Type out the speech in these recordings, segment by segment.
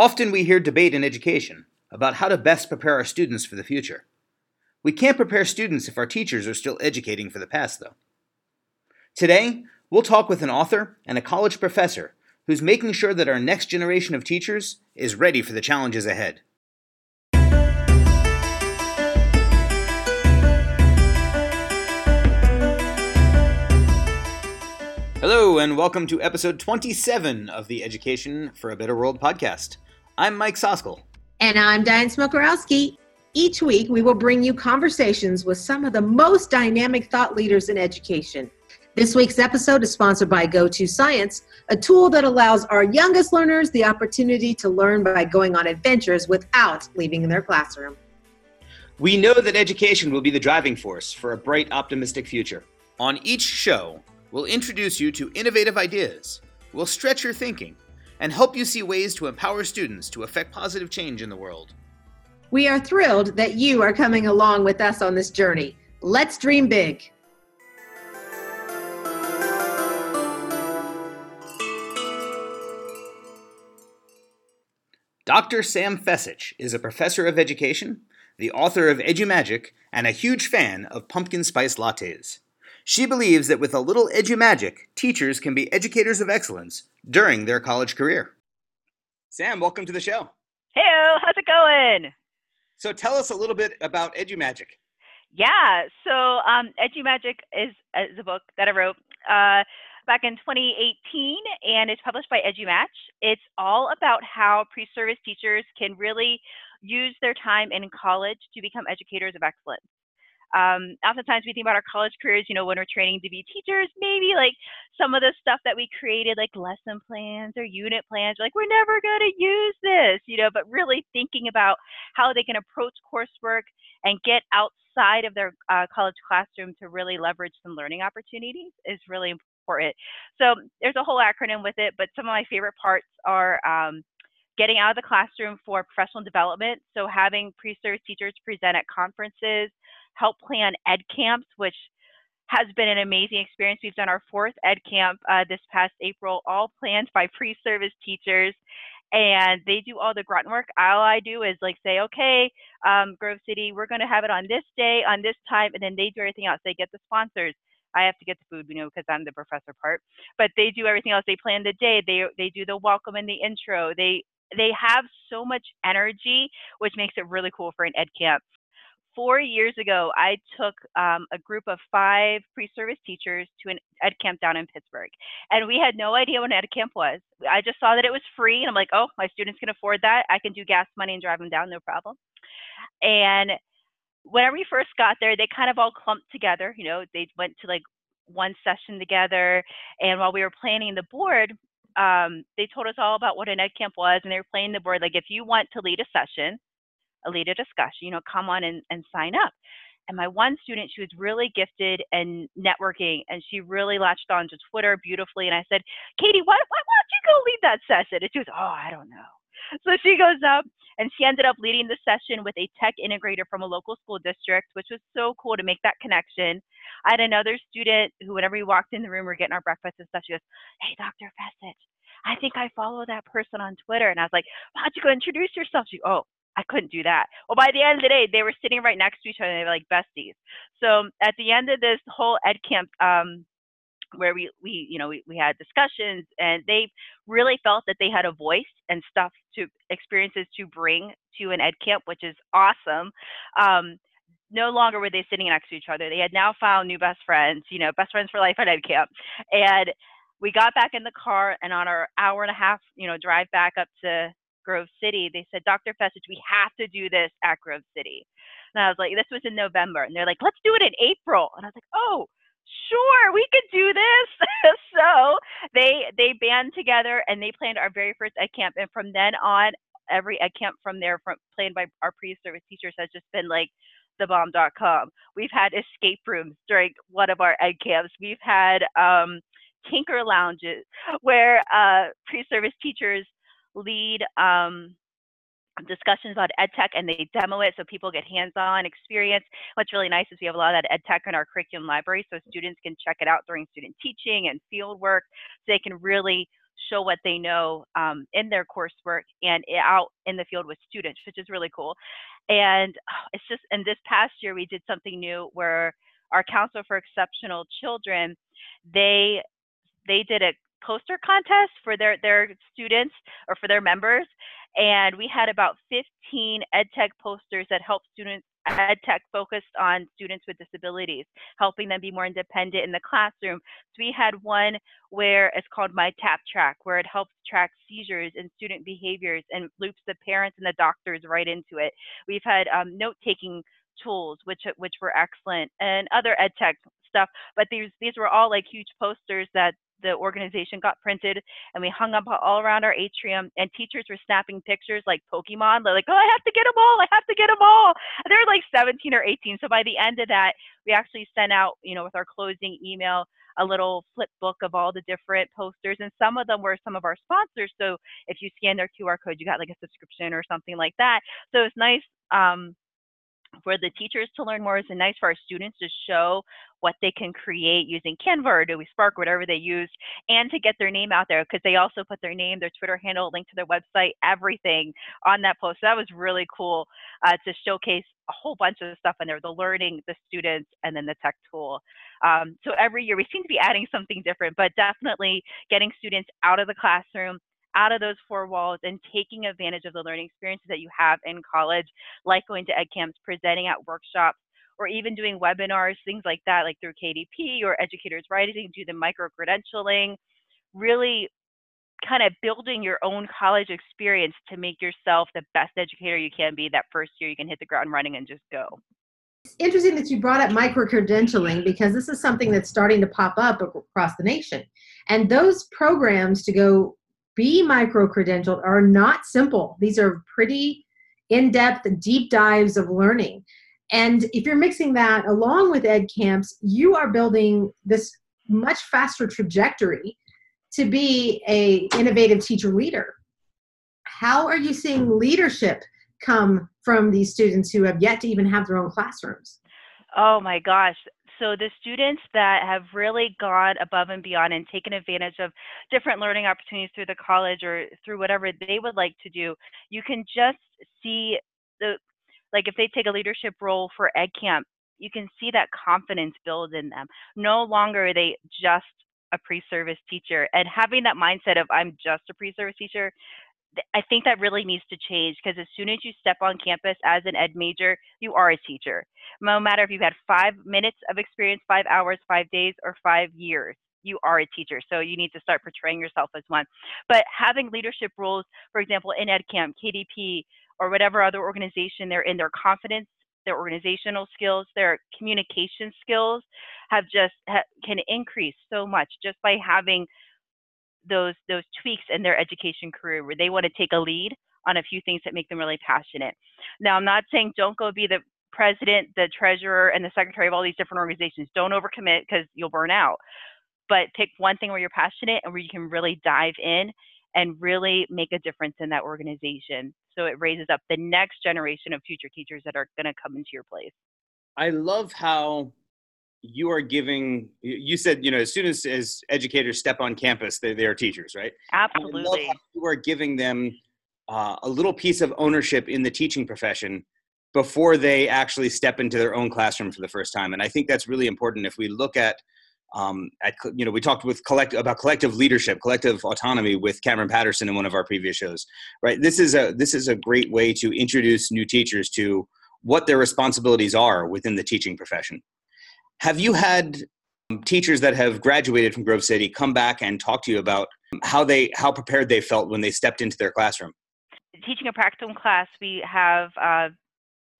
Often we hear debate in education about how to best prepare our students for the future. We can't prepare students if our teachers are still educating for the past, though. Today, we'll talk with an author and a college professor who's making sure that our next generation of teachers is ready for the challenges ahead. Hello, and welcome to episode 27 of the Education for a Better World podcast. I'm Mike Soskil. And I'm Diane Smokorowski. Each week, we will bring you conversations with some of the most dynamic thought leaders in education. This week's episode is sponsored by Go2Science, a tool that allows our youngest learners the opportunity to learn by going on adventures without leaving their classroom. We know that education will be the driving force for a bright, optimistic future. On each show, We'll introduce you to innovative ideas, we'll stretch your thinking, and help you see ways to empower students to affect positive change in the world. We are thrilled that you are coming along with us on this journey. Let's dream big. Dr. Sam Fecich is a professor of education, the author of EduMagic, and a huge fan of pumpkin spice lattes. She believes that with a little edu-magic, teachers can be educators of excellence during their college career. Sam, welcome to the show. Hey, how's it going? So tell us a little bit about EduMagic. Yeah, so um, EduMagic is, is a book that I wrote uh, back in 2018, and it's published by EduMatch. It's all about how pre-service teachers can really use their time in college to become educators of excellence um, oftentimes we think about our college careers, you know, when we're training to be teachers, maybe like some of the stuff that we created, like lesson plans or unit plans, like we're never going to use this, you know, but really thinking about how they can approach coursework and get outside of their uh, college classroom to really leverage some learning opportunities is really important. So there's a whole acronym with it, but some of my favorite parts are um, getting out of the classroom for professional development. So having pre-service teachers present at conferences, help plan ed camps, which has been an amazing experience. We've done our fourth ed camp uh, this past April, all planned by pre-service teachers. And they do all the grunt work. All I do is like say, okay, um, Grove City, we're going to have it on this day, on this time, and then they do everything else. They get the sponsors. I have to get the food, you know, because I'm the professor part. But they do everything else. They plan the day. They they do the welcome and the intro. They they have so much energy, which makes it really cool for an ed camp four years ago, I took um, a group of five pre-service teachers to an ed camp down in Pittsburgh, and we had no idea what an ed camp was. I just saw that it was free, and I'm like, oh, my students can afford that. I can do gas money and drive them down, no problem. And whenever we first got there, they kind of all clumped together. You know, they went to like one session together, and while we were planning the board, um, they told us all about what an ed camp was, and they were playing the board like, if you want to lead a session a leader discussion, you know, come on and, and sign up. And my one student, she was really gifted in networking and she really latched on to Twitter beautifully. And I said, Katie, why, why, why don't you go lead that session? And she was, oh, I don't know. So she goes up and she ended up leading the session with a tech integrator from a local school district, which was so cool to make that connection. I had another student who, whenever we walked in the room, we are getting our breakfast and stuff, she goes, Hey, Dr. Fecich, I think I follow that person on Twitter. And I was like, Why don't you go introduce yourself? She, oh, I couldn't do that. Well, by the end of the day, they were sitting right next to each other. They were like besties. So at the end of this whole ed camp, um, where we, we you know we, we had discussions and they really felt that they had a voice and stuff to experiences to bring to an ed camp which is awesome um, no longer were they sitting next to each other they had now found new best friends you know best friends for life at ed camp and we got back in the car and on our hour and a half you know drive back up to Grove City, they said, Dr. Fecich, we have to do this at Grove City. And I was like, this was in November. And they're like, let's do it in April. And I was like, oh, sure, we could do this. so they they band together and they planned our very first ed camp. And from then on, every ed camp from there, from planned by our pre-service teachers, has just been like the thebomb.com. We've had escape rooms during one of our ed camps. We've had um, tinker lounges where uh, pre-service teachers lead um, discussions about ed tech and they demo it so people get hands-on experience. What's really nice is we have a lot of that ed tech in our curriculum library so students can check it out during student teaching and field work so they can really show what they know um, in their coursework and out in the field with students, which is really cool. And it's just, and this past year we did something new where our Council for Exceptional Children, they they did a poster contest for their their students or for their members and we had about 15 ed tech posters that helped students ed tech focused on students with disabilities helping them be more independent in the classroom. So we had one where it's called my tap track where it helps track seizures and student behaviors and loops the parents and the doctors right into it. We've had um, note taking tools which which were excellent and other ed tech stuff but these these were all like huge posters that the organization got printed and we hung up all around our atrium and teachers were snapping pictures like Pokemon. They're like, oh, I have to get them all. I have to get them all. And they're like 17 or 18. So by the end of that, we actually sent out, you know, with our closing email, a little flip book of all the different posters. And some of them were some of our sponsors. So if you scan their QR code, you got like a subscription or something like that. So it's nice. Um, for the teachers to learn more. It's nice for our students to show what they can create using Canva or Adobe Spark, whatever they use, and to get their name out there because they also put their name, their Twitter handle, link to their website, everything on that post. So that was really cool uh, to showcase a whole bunch of stuff in there the learning, the students, and then the tech tool. Um, so every year we seem to be adding something different, but definitely getting students out of the classroom out of those four walls and taking advantage of the learning experiences that you have in college, like going to ed camps, presenting at workshops, or even doing webinars, things like that, like through KDP or Educators Rising, do the micro credentialing, really kind of building your own college experience to make yourself the best educator you can be that first year you can hit the ground running and just go. It's interesting that you brought up micro credentialing because this is something that's starting to pop up across the nation. And those programs to go be micro credentialed are not simple. These are pretty in depth, deep dives of learning. And if you're mixing that along with ed camps, you are building this much faster trajectory to be a innovative teacher leader. How are you seeing leadership come from these students who have yet to even have their own classrooms? Oh my gosh, so the students that have really gone above and beyond and taken advantage of different learning opportunities through the college or through whatever they would like to do, you can just see the like if they take a leadership role for ed camp, you can see that confidence build in them. No longer are they just a pre-service teacher and having that mindset of I'm just a pre-service teacher I think that really needs to change because as soon as you step on campus as an ed major, you are a teacher. No matter if you've had five minutes of experience, five hours, five days, or five years, you are a teacher. So you need to start portraying yourself as one. But having leadership roles, for example, in EdCamp, KDP, or whatever other organization they're in, their confidence, their organizational skills, their communication skills have just ha- can increase so much just by having those those tweaks in their education career where they want to take a lead on a few things that make them really passionate. Now, I'm not saying don't go be the president, the treasurer, and the secretary of all these different organizations. Don't overcommit because you'll burn out. But pick one thing where you're passionate and where you can really dive in and really make a difference in that organization. So it raises up the next generation of future teachers that are going to come into your place. I love how you are giving you said you know as soon as, as educators step on campus they, they are teachers right? Absolutely. you are giving them uh, a little piece of ownership in the teaching profession before they actually step into their own classroom for the first time. And i think that's really important if we look at um, at you know we talked with collect about collective leadership collective autonomy with cameron paterson in one of our previous shows right? This is a this is a great way to introduce new teachers to what their responsibilities are within the teaching profession have you had teachers that have graduated from Grove City come back and talk to you about how they how prepared they felt when they stepped into their classroom? Teaching a practicum class, we have uh,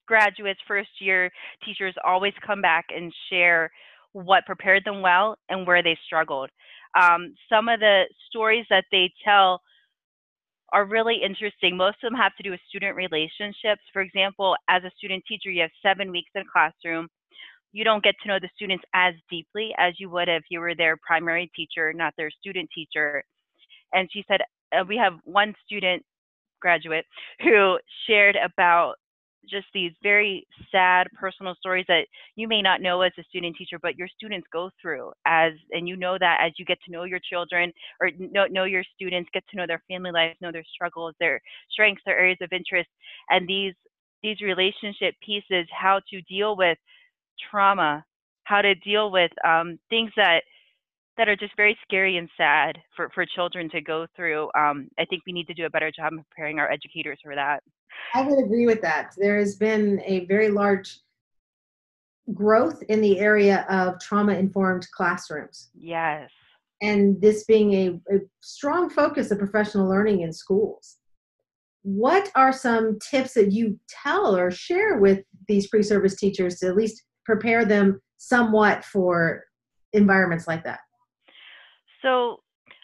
graduates, first year teachers always come back and share what prepared them well and where they struggled. Um, some of the stories that they tell are really interesting. Most of them have to do with student relationships. For example, as a student teacher, you have seven weeks in a classroom you don't get to know the students as deeply as you would if you were their primary teacher, not their student teacher. And she said, uh, we have one student graduate who shared about just these very sad personal stories that you may not know as a student teacher but your students go through as and you know that as you get to know your children or know, know your students get to know their family life know their struggles their strengths their areas of interest and these these relationship pieces how to deal with trauma how to deal with um, things that that are just very scary and sad for, for children to go through. Um, I think we need to do a better job of preparing our educators for that. I would agree with that. There has been a very large growth in the area of trauma informed classrooms. Yes. And this being a, a strong focus of professional learning in schools. What are some tips that you tell or share with these pre service teachers to at least prepare them somewhat for environments like that? So,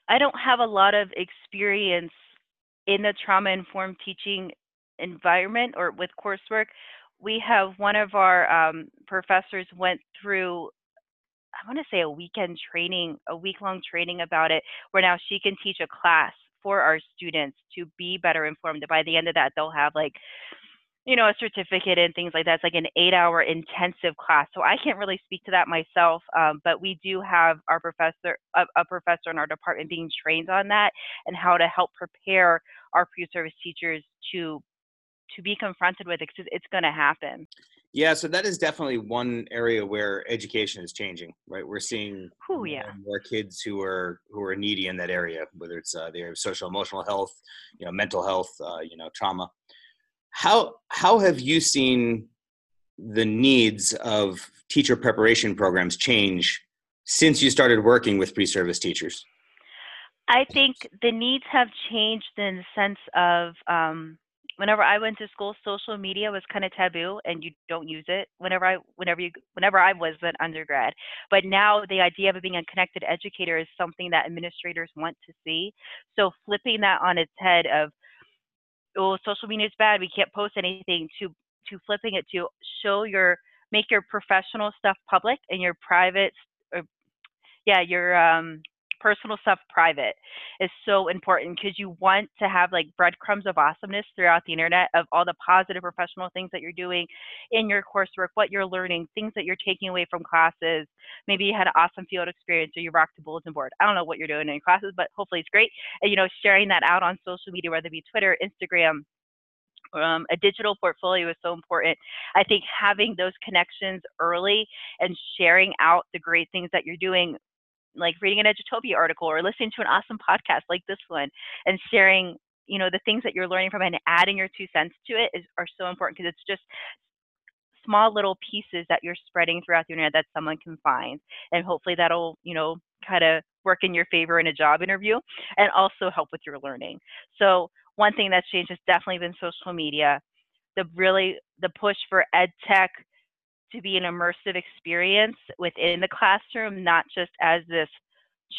I don't have a lot of experience in the trauma informed teaching environment or with coursework, we have one of our um, professors went through I want to say a weekend training, a week long training about it, where now she can teach a class for our students to be better informed. By the end of that, they'll have like, you know, a certificate and things like that. It's like an eight hour intensive class. So I can't really speak to that myself, um, but we do have our professor, a, a professor in our department being trained on that and how to help prepare our pre service teachers to to be confronted with it because it's going to happen. Yeah, so that is definitely one area where education is changing, right? We're seeing Ooh, yeah. more kids who are who are needy in that area, whether it's uh, their social emotional health, you know, mental health, uh, you know, trauma. How how have you seen the needs of teacher preparation programs change since you started working with pre-service teachers? I think the needs have changed in the sense of um, whenever I went to school, social media was kind of taboo, and you don't use it. Whenever I, whenever you, whenever I was an undergrad, but now the idea of being a connected educator is something that administrators want to see. So flipping that on its head of, oh, social media is bad, we can't post anything, to to flipping it to show your, make your professional stuff public and your private, or, yeah, your um personal stuff private is so important because you want to have like breadcrumbs of awesomeness throughout the internet of all the positive professional things that you're doing in your coursework, what you're learning, things that you're taking away from classes. Maybe you had an awesome field experience or you rocked a bulletin board. I don't know what you're doing in classes, but hopefully it's great. And, you know, sharing that out on social media, whether it be Twitter, Instagram, um, a digital portfolio is so important. I think having those connections early and sharing out the great things that you're doing like reading an Edutopia article or listening to an awesome podcast like this one and sharing, you know, the things that you're learning from and adding your two cents to it is, are so important because it's just small little pieces that you're spreading throughout the internet that someone can find. And hopefully that'll, you know, kind of work in your favor in a job interview and also help with your learning. So one thing that's changed has definitely been social media. The really the push for ed tech to be an immersive experience within the classroom, not just as this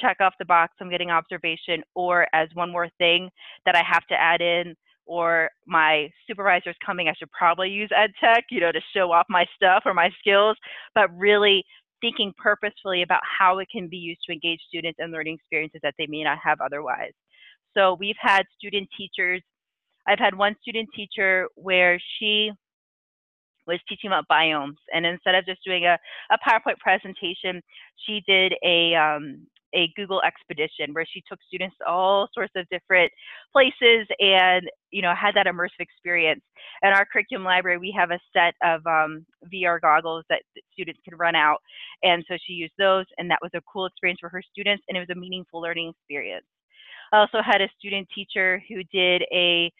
check off the box, I'm getting observation, or as one more thing that I have to add in, or my supervisor's coming, I should probably use ed tech, you know, to show off my stuff or my skills, but really thinking purposefully about how it can be used to engage students in learning experiences that they may not have otherwise. So we've had student teachers, I've had one student teacher where she was teaching about biomes. And instead of just doing a, a PowerPoint presentation, she did a, um, a Google expedition where she took students to all sorts of different places and you know had that immersive experience. In our curriculum library, we have a set of um, VR goggles that students can run out, and so she used those, and that was a cool experience for her students, and it was a meaningful learning experience. I also had a student teacher who did a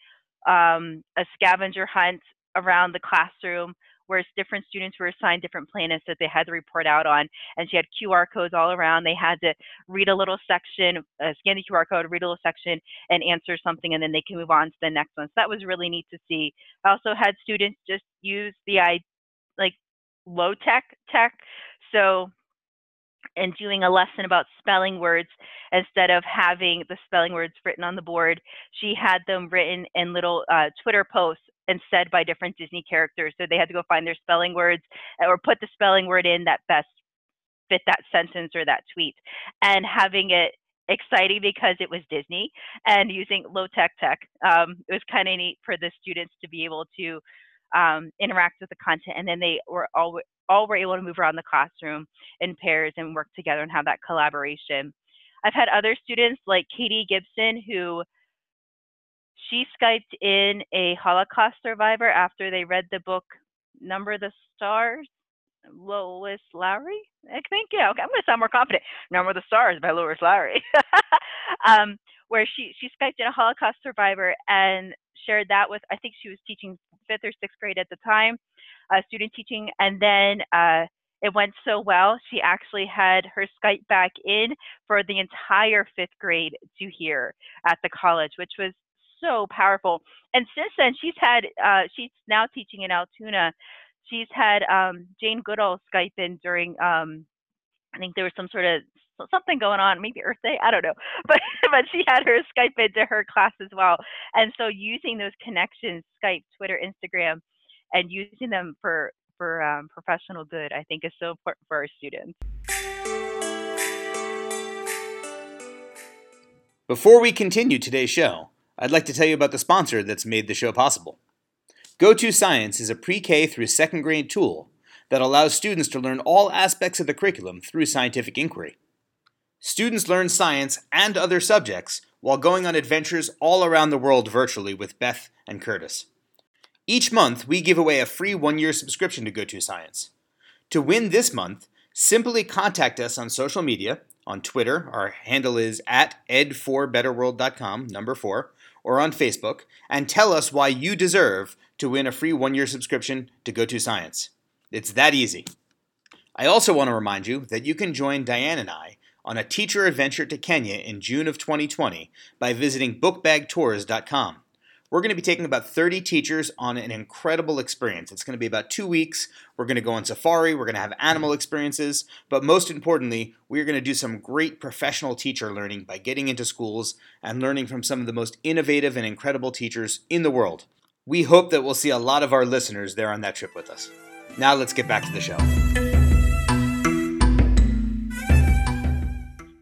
um, a scavenger hunt around the classroom where different students were assigned different planets that they had to report out on. And she had QR codes all around. They had to read a little section, uh, scan the QR code, read a little section, and answer something, and then they can move on to the next one. So that was really neat to see. I also had students just use the I like low tech tech. So and doing a lesson about spelling words instead of having the spelling words written on the board she had them written in little uh, twitter posts and said by different disney characters so they had to go find their spelling words or put the spelling word in that best fit that sentence or that tweet and having it exciting because it was disney and using low tech tech um, it was kind of neat for the students to be able to um, interact with the content, and then they were all all were able to move around the classroom in pairs and work together and have that collaboration. I've had other students like Katie Gibson who she Skyped in a Holocaust survivor after they read the book Number the Stars. Lois Lowry, I think. Yeah, okay. I'm going to sound more confident. Number the Stars by Lois Lowry, um, where she she Skyped in a Holocaust survivor and shared that with. I think she was teaching fifth or sixth grade at the time, uh, student teaching, and then uh, it went so well. She actually had her Skype back in for the entire fifth grade to hear at the college, which was so powerful. And since then, she's had uh, she's now teaching in Altoona. She's had um, Jane Goodall Skype in during um, I think there was some sort of something going on, maybe Earth Day, I don't know, but but she had her Skype into her class as well. And so using those connections, Skype, Twitter, Instagram, and using them for for um, professional good, I think is so important for our students. Before we continue today's show, I'd like to tell you about the sponsor that's made the show possible. Go2Science is a pre K through second grade tool that allows students to learn all aspects of the curriculum through scientific inquiry. Students learn science and other subjects while going on adventures all around the world virtually with Beth and Curtis. Each month, we give away a free one year subscription to Go2Science. To win this month, simply contact us on social media. On Twitter, our handle is at ed4betterworld.com, number four, or on Facebook and tell us why you deserve to win a free one year subscription to Go2Science. It's that easy. I also want to remind you that you can join Diane and I on a teacher adventure to Kenya in June of 2020 by visiting bookbagtours.com. We're going to be taking about 30 teachers on an incredible experience. It's going to be about two weeks. We're going to go on safari, we're going to have animal experiences, but most importantly, we're going to do some great professional teacher learning by getting into schools and learning from some of the most innovative and incredible teachers in the world. We hope that we'll see a lot of our listeners there on that trip with us. Now let's get back to the show.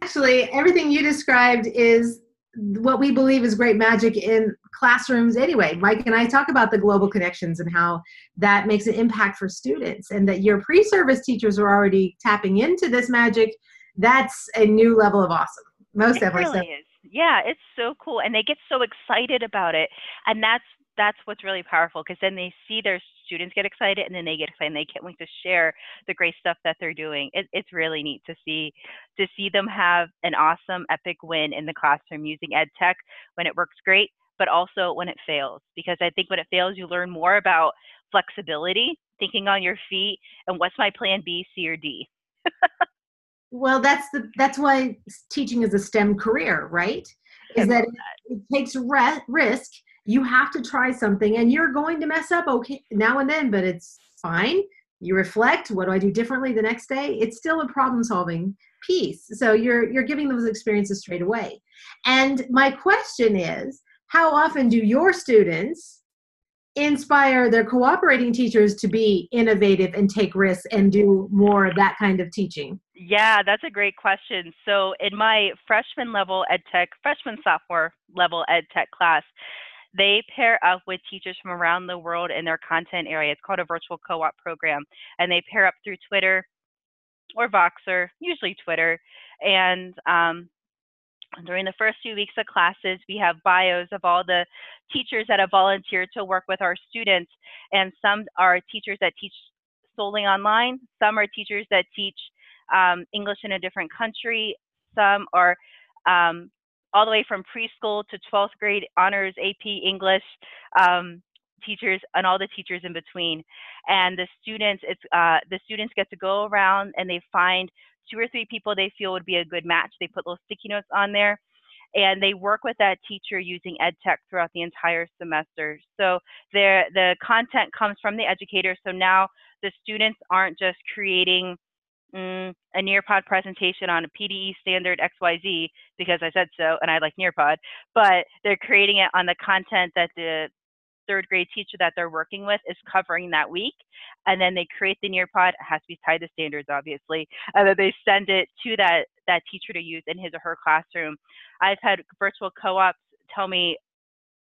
Actually, everything you described is what we believe is great magic in classrooms anyway. Mike and I talk about the global connections and how that makes an impact for students, and that your pre service teachers are already tapping into this magic. That's a new level of awesome. Most it definitely. Really is. Yeah, it's so cool, and they get so excited about it, and that's that's what's really powerful because then they see their students get excited and then they get excited and they can't wait to share the great stuff that they're doing. It, it's really neat to see to see them have an awesome epic win in the classroom using ed tech when it works great, but also when it fails. Because I think when it fails, you learn more about flexibility, thinking on your feet, and what's my plan B, C, or D. well, that's the that's why teaching is a STEM career, right? Is that it, it takes re- risk you have to try something and you're going to mess up okay now and then but it's fine. You reflect what do i do differently the next day? It's still a problem solving piece. So you're you're giving those experiences straight away. And my question is how often do your students inspire their cooperating teachers to be innovative and take risks and do more of that kind of teaching? Yeah that's a great question. So in my freshman level ed tech freshman sophomore level ed tech class they pair up with teachers from around the world in their content area. It's called a virtual co-op program, and they pair up through Twitter or Voxer, usually Twitter. And um, during the first few weeks of classes, we have bios of all the teachers that have volunteered to work with our students. And some are teachers that teach solely online. Some are teachers that teach um, English in a different country. Some are um, all the way from preschool to 12th grade honors AP English um, teachers and all the teachers in between. And the students, it's uh, the students get to go around and they find two or three people they feel would be a good match. They put little sticky notes on there and they work with that teacher using ed tech throughout the entire semester. So the content comes from the educator. So now the students aren't just creating mm, a Nearpod presentation on a PDE standard XYZ because I said so and I like Nearpod, but they're creating it on the content that the third grade teacher that they're working with is covering that week. And then they create the Nearpod, it has to be tied to standards, obviously, and then they send it to that, that teacher to use in his or her classroom. I've had virtual co-ops tell me,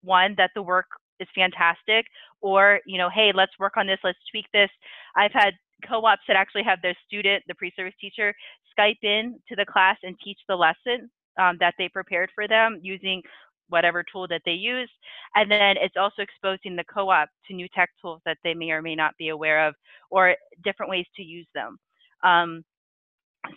one, that the work is fantastic. Or, you know, hey, let's work on this, let's tweak this. I've had co-ops that actually have their student, the pre-service teacher, Skype in to the class and teach the lesson um, that they prepared for them using whatever tool that they use. And then it's also exposing the co-op to new tech tools that they may or may not be aware of or different ways to use them. Um,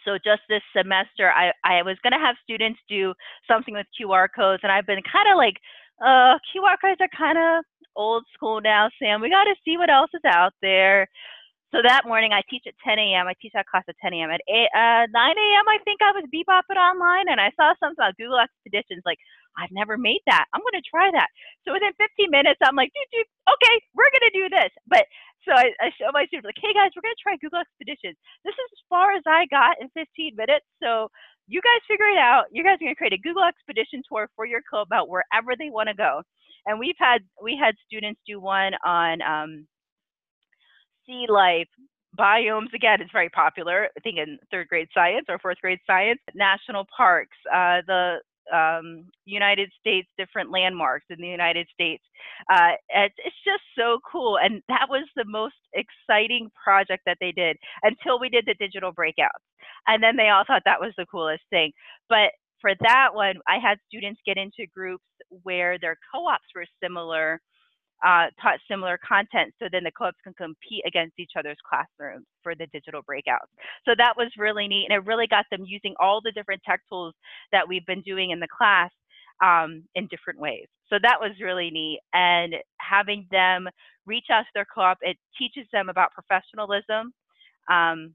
so just this semester, I, I was going to have students do something with QR codes, and I've been kind of like, uh, QR codes are kind of old school now, Sam. We got to see what else is out there. So that morning, I teach at 10 a.m. I teach that class at 10 a.m. At 8, uh, 9 a.m., I think I was bebopping online, and I saw something about Google Expeditions. Like, I've never made that. I'm going to try that. So within 15 minutes, I'm like, dude, dude, okay, we're going to do this. But so I, I show my students, like, hey guys, we're going to try Google Expeditions. This is as far as I got in 15 minutes. So you guys figure it out. You guys are going to create a Google Expedition tour for your co about wherever they want to go. And we've had we had students do one on um, sea life biomes again it's very popular i think in third grade science or fourth grade science national parks uh, the um, United States, different landmarks in the United States. Uh, it's, just so cool. And that was the most exciting project that they did until we did the digital breakouts. And then they all thought that was the coolest thing. But for that one, I had students get into groups where their co ops were similar uh, taught similar content so then the co-ops can compete against each other's classrooms for the digital breakouts. So that was really neat and it really got them using all the different tech tools that we've been doing in the class um, in different ways. So that was really neat and having them reach out to their co-op, it teaches them about professionalism. Um,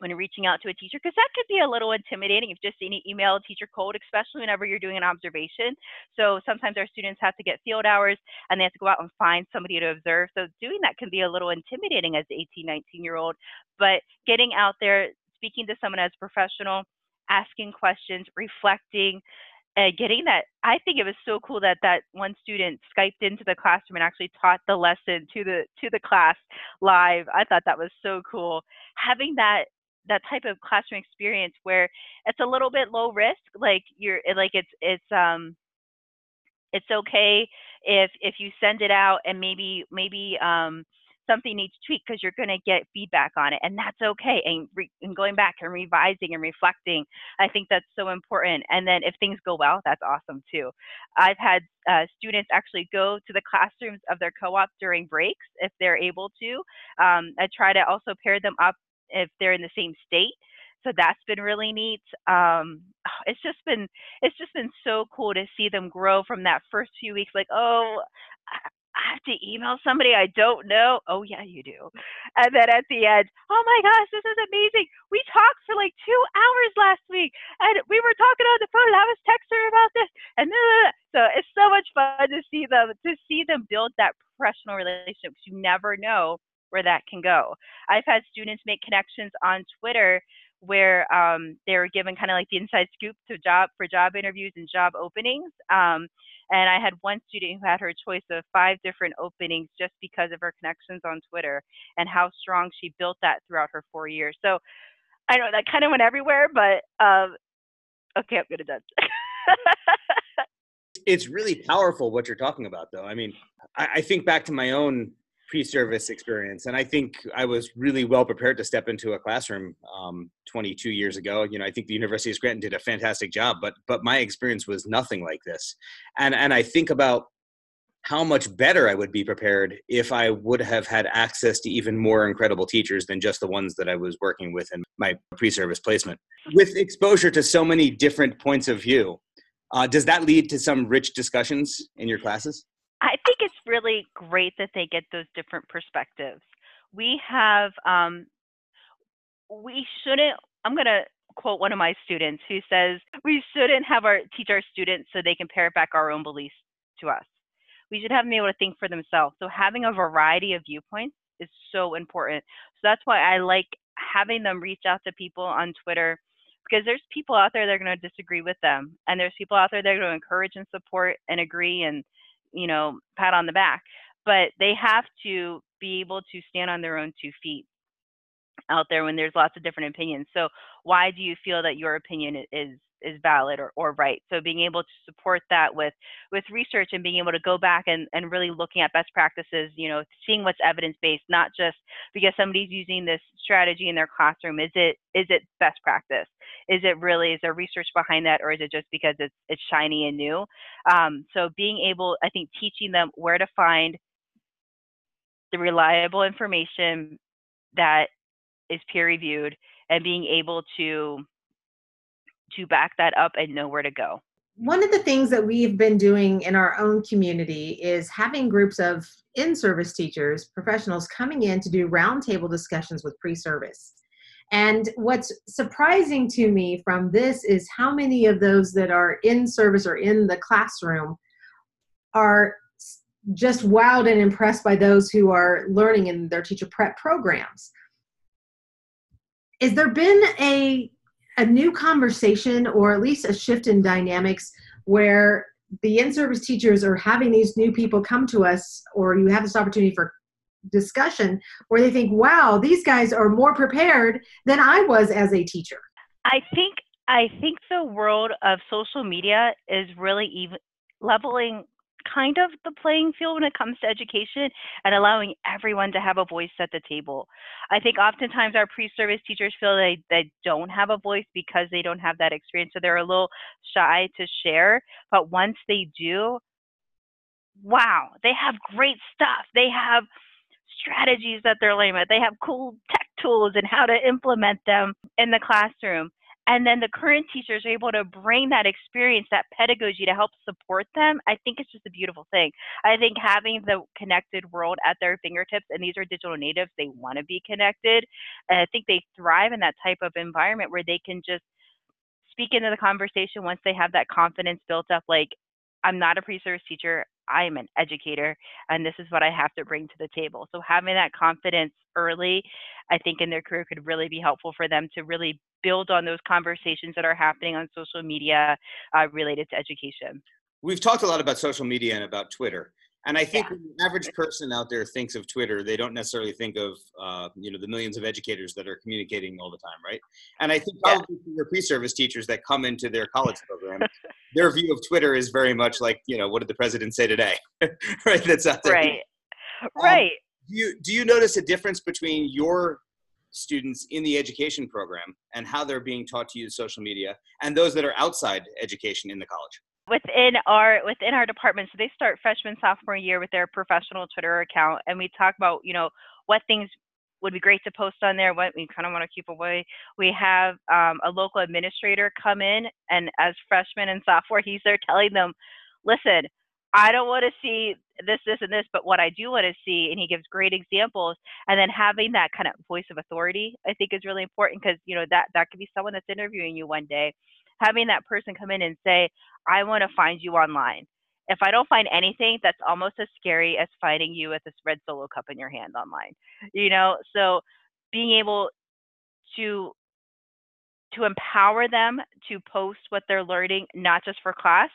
when reaching out to a teacher because that could be a little intimidating if just any email teacher cold especially whenever you're doing an observation. So sometimes our students have to get field hours and they have to go out and find somebody to observe. So doing that can be a little intimidating as an 18 19 year old but getting out there speaking to someone as a professional asking questions reflecting getting that i think it was so cool that that one student skyped into the classroom and actually taught the lesson to the to the class live. I thought that was so cool. Having that that type of classroom experience where it's a little bit low risk like you're like it's it's um it's okay if if you send it out and maybe maybe um something needs tweak because you're going to get feedback on it and that's okay and, re- and going back and revising and reflecting i think that's so important and then if things go well that's awesome too. I've had uh, students actually go to the classrooms of their co-op during breaks if they're able to um, i try to also pair them up if they're in the same state. So that's been really neat. Um, it's just been it's just been so cool to see them grow from that first few weeks. Like, oh, I have to email somebody I don't know. Oh yeah, you do. And then at the end, oh my gosh, this is amazing. We talked for like two hours last week, and we were talking on the phone. And I was texting her about this, and so it's so much fun to see them to see them build that professional relationship. You never know where that can go. I've had students make connections on Twitter where um, they were given kind of like the inside scoop to job for job interviews and job openings. Um, and I had one student who had her choice of five different openings just because of her connections on Twitter and how strong she built that throughout her four years. So I know that kind of went everywhere, but um, okay, I'm gonna done. it's really powerful what you're talking about, though. I mean, I, I think back to my own pre-service experience. And i think i was really well prepared to step into a classroom um, 22 years ago. You know i think the university of scranton did a fantastic job but but my experience was nothing like this. And and i think about how much better i would be prepared if i would have had access to even more incredible teachers than just the ones that i was working with in my pre-service placement. With exposure to so many different points of view uh, does that lead to some rich discussions in your classes? I think it's really great that they get those different perspectives. We have, um, we shouldn't, I'm going to quote one of my students who says, we shouldn't have our teach our students so they can parrot back our own beliefs to us. We should have them able to think for themselves. So having a variety of viewpoints is so important. So that's why I like having them reach out to people on Twitter because there's people out there that are going to disagree with them and there's people out there that are going to encourage and support and agree and you know, pat on the back, but they have to be able to stand on their own two feet out there when there's lots of different opinions. So why do you feel that your opinion is is valid or, or right. So being able to support that with with research and being able to go back and, and really looking at best practices, you know, seeing what's evidence based, not just because somebody's using this strategy in their classroom. Is it is it best practice? Is it really is there research behind that, or is it just because it's it's shiny and new? Um, so being able, I think, teaching them where to find the reliable information that is peer reviewed and being able to to back that up and know where to go one of the things that we've been doing in our own community is having groups of in-service teachers professionals coming in to do roundtable discussions with pre-service and what's surprising to me from this is how many of those that are in service or in the classroom are just wowed and impressed by those who are learning in their teacher prep programs. Is there been a a new conversation or at least a shift in dynamics where the in-service teachers are having these new people come to us or you have this opportunity for discussion where they think wow these guys are more prepared than i was as a teacher i think i think the world of social media is really even leveling kind of the playing field when it comes to education and allowing everyone to have a voice at the table. I think oftentimes our pre-service teachers feel they, they don't have a voice because they don't have that experience. So they're a little shy to share. But once they do, wow, they have great stuff. They have strategies that they're learning about. They have cool tech tools and how to implement them in the classroom and then the current teachers are able to bring that experience that pedagogy to help support them i think it's just a beautiful thing i think having the connected world at their fingertips and these are digital natives they want to be connected and i think they thrive in that type of environment where they can just speak into the conversation once they have that confidence built up like i'm not a pre-service teacher i'm an educator and this is what i have to bring to the table so having that confidence early i think in their career could really be helpful for them to really build on those conversations that are happening on social media uh, related to education. We've talked a lot about social media and about Twitter. And I think yeah. the average person out there thinks of Twitter, they don't necessarily think of uh, you know the millions of educators that are communicating all the time, right? And I think probably yeah. for pre-service teachers that come into their college program, their view of Twitter is very much like you know what did the president say today, right? That's out there. Right. Um, right. Do you do you notice a difference between your students in the education program and how they're being taught to use social media and those that are outside education in the college within our within our department so they start freshman sophomore year with their professional twitter account and we talk about you know what things would be great to post on there what we kind of want to keep away. We have um, a local administrator come in and as freshman and sophomore he's there telling them listen I don't want to see this, this, and this, but what I do want to see, and he gives great examples, and then having that kind of voice of authority, I think is really important because you know that that could be someone that's interviewing you one day, having that person come in and say, "I want to find you online." If I don't find anything, that's almost as scary as finding you with this red solo cup in your hand online. You know, so being able to to empower them to post what they're learning, not just for class,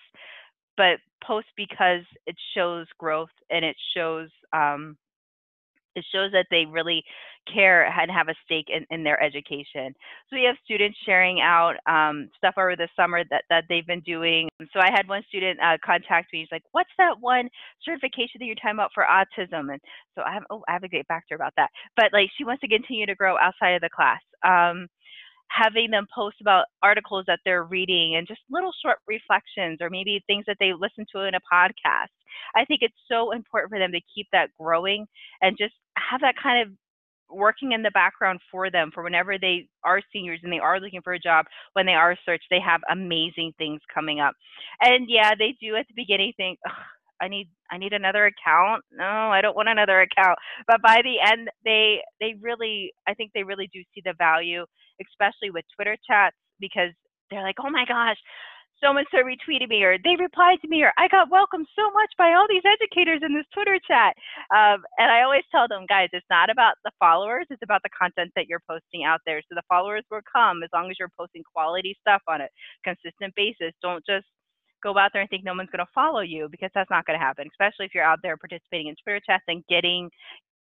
but post because it shows growth and it shows um, it shows that they really care and have a stake in, in their education. So we have students sharing out um, stuff over the summer that, that they've been doing. So I had one student uh, contact me. He's like, "What's that one certification that you're talking about for autism?" And so I have oh I have back to her about that. But like she wants to continue to grow outside of the class. Um, having them post about articles that they're reading and just little short reflections or maybe things that they listen to in a podcast. I think it's so important for them to keep that growing and just have that kind of working in the background for them for whenever they are seniors and they are looking for a job when they are searched they have amazing things coming up and yeah they do at the beginning think I need I need another account. No, I don't want another account. But by the end they they really I think they really do see the value, especially with Twitter chats because they're like, "Oh my gosh, so and so retweeted me or they replied to me or I got welcomed so much by all these educators in this Twitter chat. Um, and I always tell them, guys, it's not about the followers, it's about the content that you're posting out there. So the followers will come as long as you're posting quality stuff on a consistent basis. Don't just go out there and think no one's going to follow you because that's not going to happen, especially if you're out there participating in Twitter chats and getting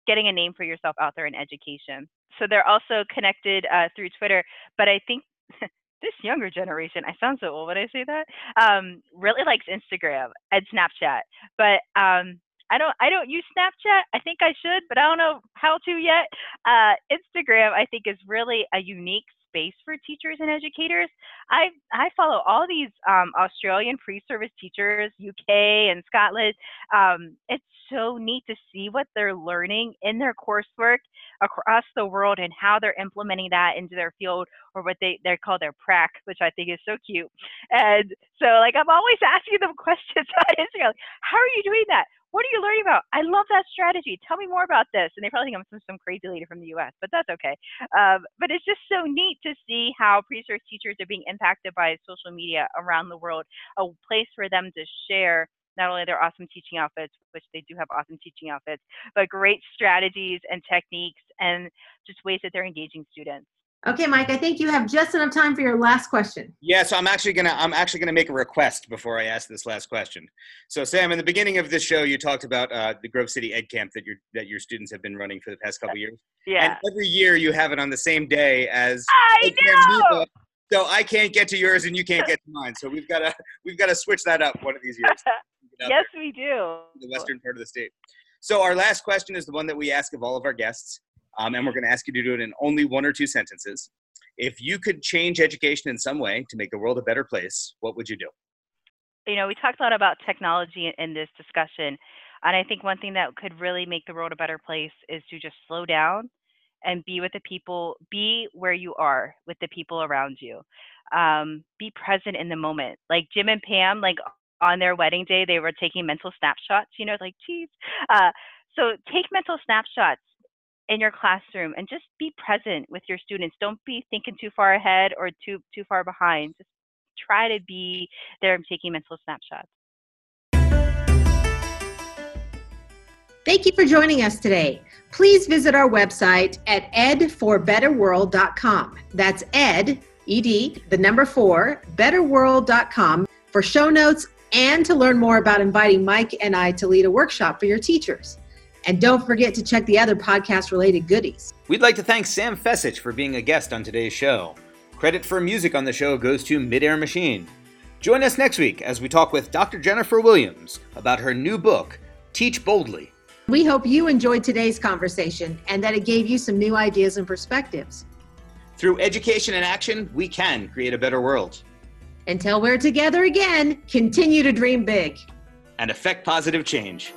getting a name for yourself out there in education. So they're also connected uh, through Twitter, but I think this younger generation, I sound so old when I say that, um, really likes Instagram and Snapchat. But um, I don't I don't use Snapchat. I think I should, but I don't know how to yet. Uh, Instagram I think is really a unique space for teachers and educators. I I follow all these um, Australian pre-service teachers, UK and Scotland. Um, it's so neat to see what they're learning in their coursework across the world and how they're implementing that into their field or what they they call their prac, which I think is so cute. And so like I'm always asking them questions on Instagram. Like, how are you doing that? What are you learning about? I love that strategy. Tell me more about this. And they probably think I'm some, some crazy lady from the US, but that's okay. Um, but it's just so neat to see how pre-service teachers are being impacted by social media around the world, a place for them to share not only their awesome teaching outfits, which they do have awesome teaching outfits, but great strategies and techniques and just ways that they're engaging students. Okay, Mike, I think you have just enough time for your last question. Yeah, so I'm actually gonna I'm actually gonna make a request before I ask this last question. So Sam, in the beginning of this show, you talked about uh, the Grove City Ed Camp that your that your students have been running for the past couple years. Yeah. And every year you have it on the same day as I know. So I can't get to yours and you can't get to mine. So we've got to we've got to switch that up one of these years. yes, we do. The western part of the state. So our last question is the one that we ask of all of our guests um, and we're going to ask you to do it in only one or two sentences. If you could change education in some way to make the world a better place, what would you do? You know, we talked a lot about technology in this discussion, and I think one thing that could really make the world a better place is to just slow down and be with the people, be where you are with the people around you. Um, be present in the moment. Like Jim and Pam, like on their wedding day, they were taking mental snapshots, you know, like, geez. Uh, so take mental snapshots in your classroom and just be present with your students. Don't be thinking too far ahead or too too far behind. Just try to be there and taking mental snapshots. Thank you for joining us today. Please visit our website at edforbetterworld.com. That's ed, ed, the number four, betterworld.com for show notes and to learn more about inviting Mike and I to lead a workshop for your teachers. And don't forget to check the other podcast related goodies. We'd like to thank Sam Fecich for being a guest on today's show. Credit for music on the show goes to Midair Machine. Join us next week as we talk with Dr. Jennifer Williams about her new book, Teach Boldly. We hope you enjoyed today's conversation and that it gave you some new ideas and perspectives. Through education and action, we can create a better world. Until we're together again, continue to dream big and affect positive change.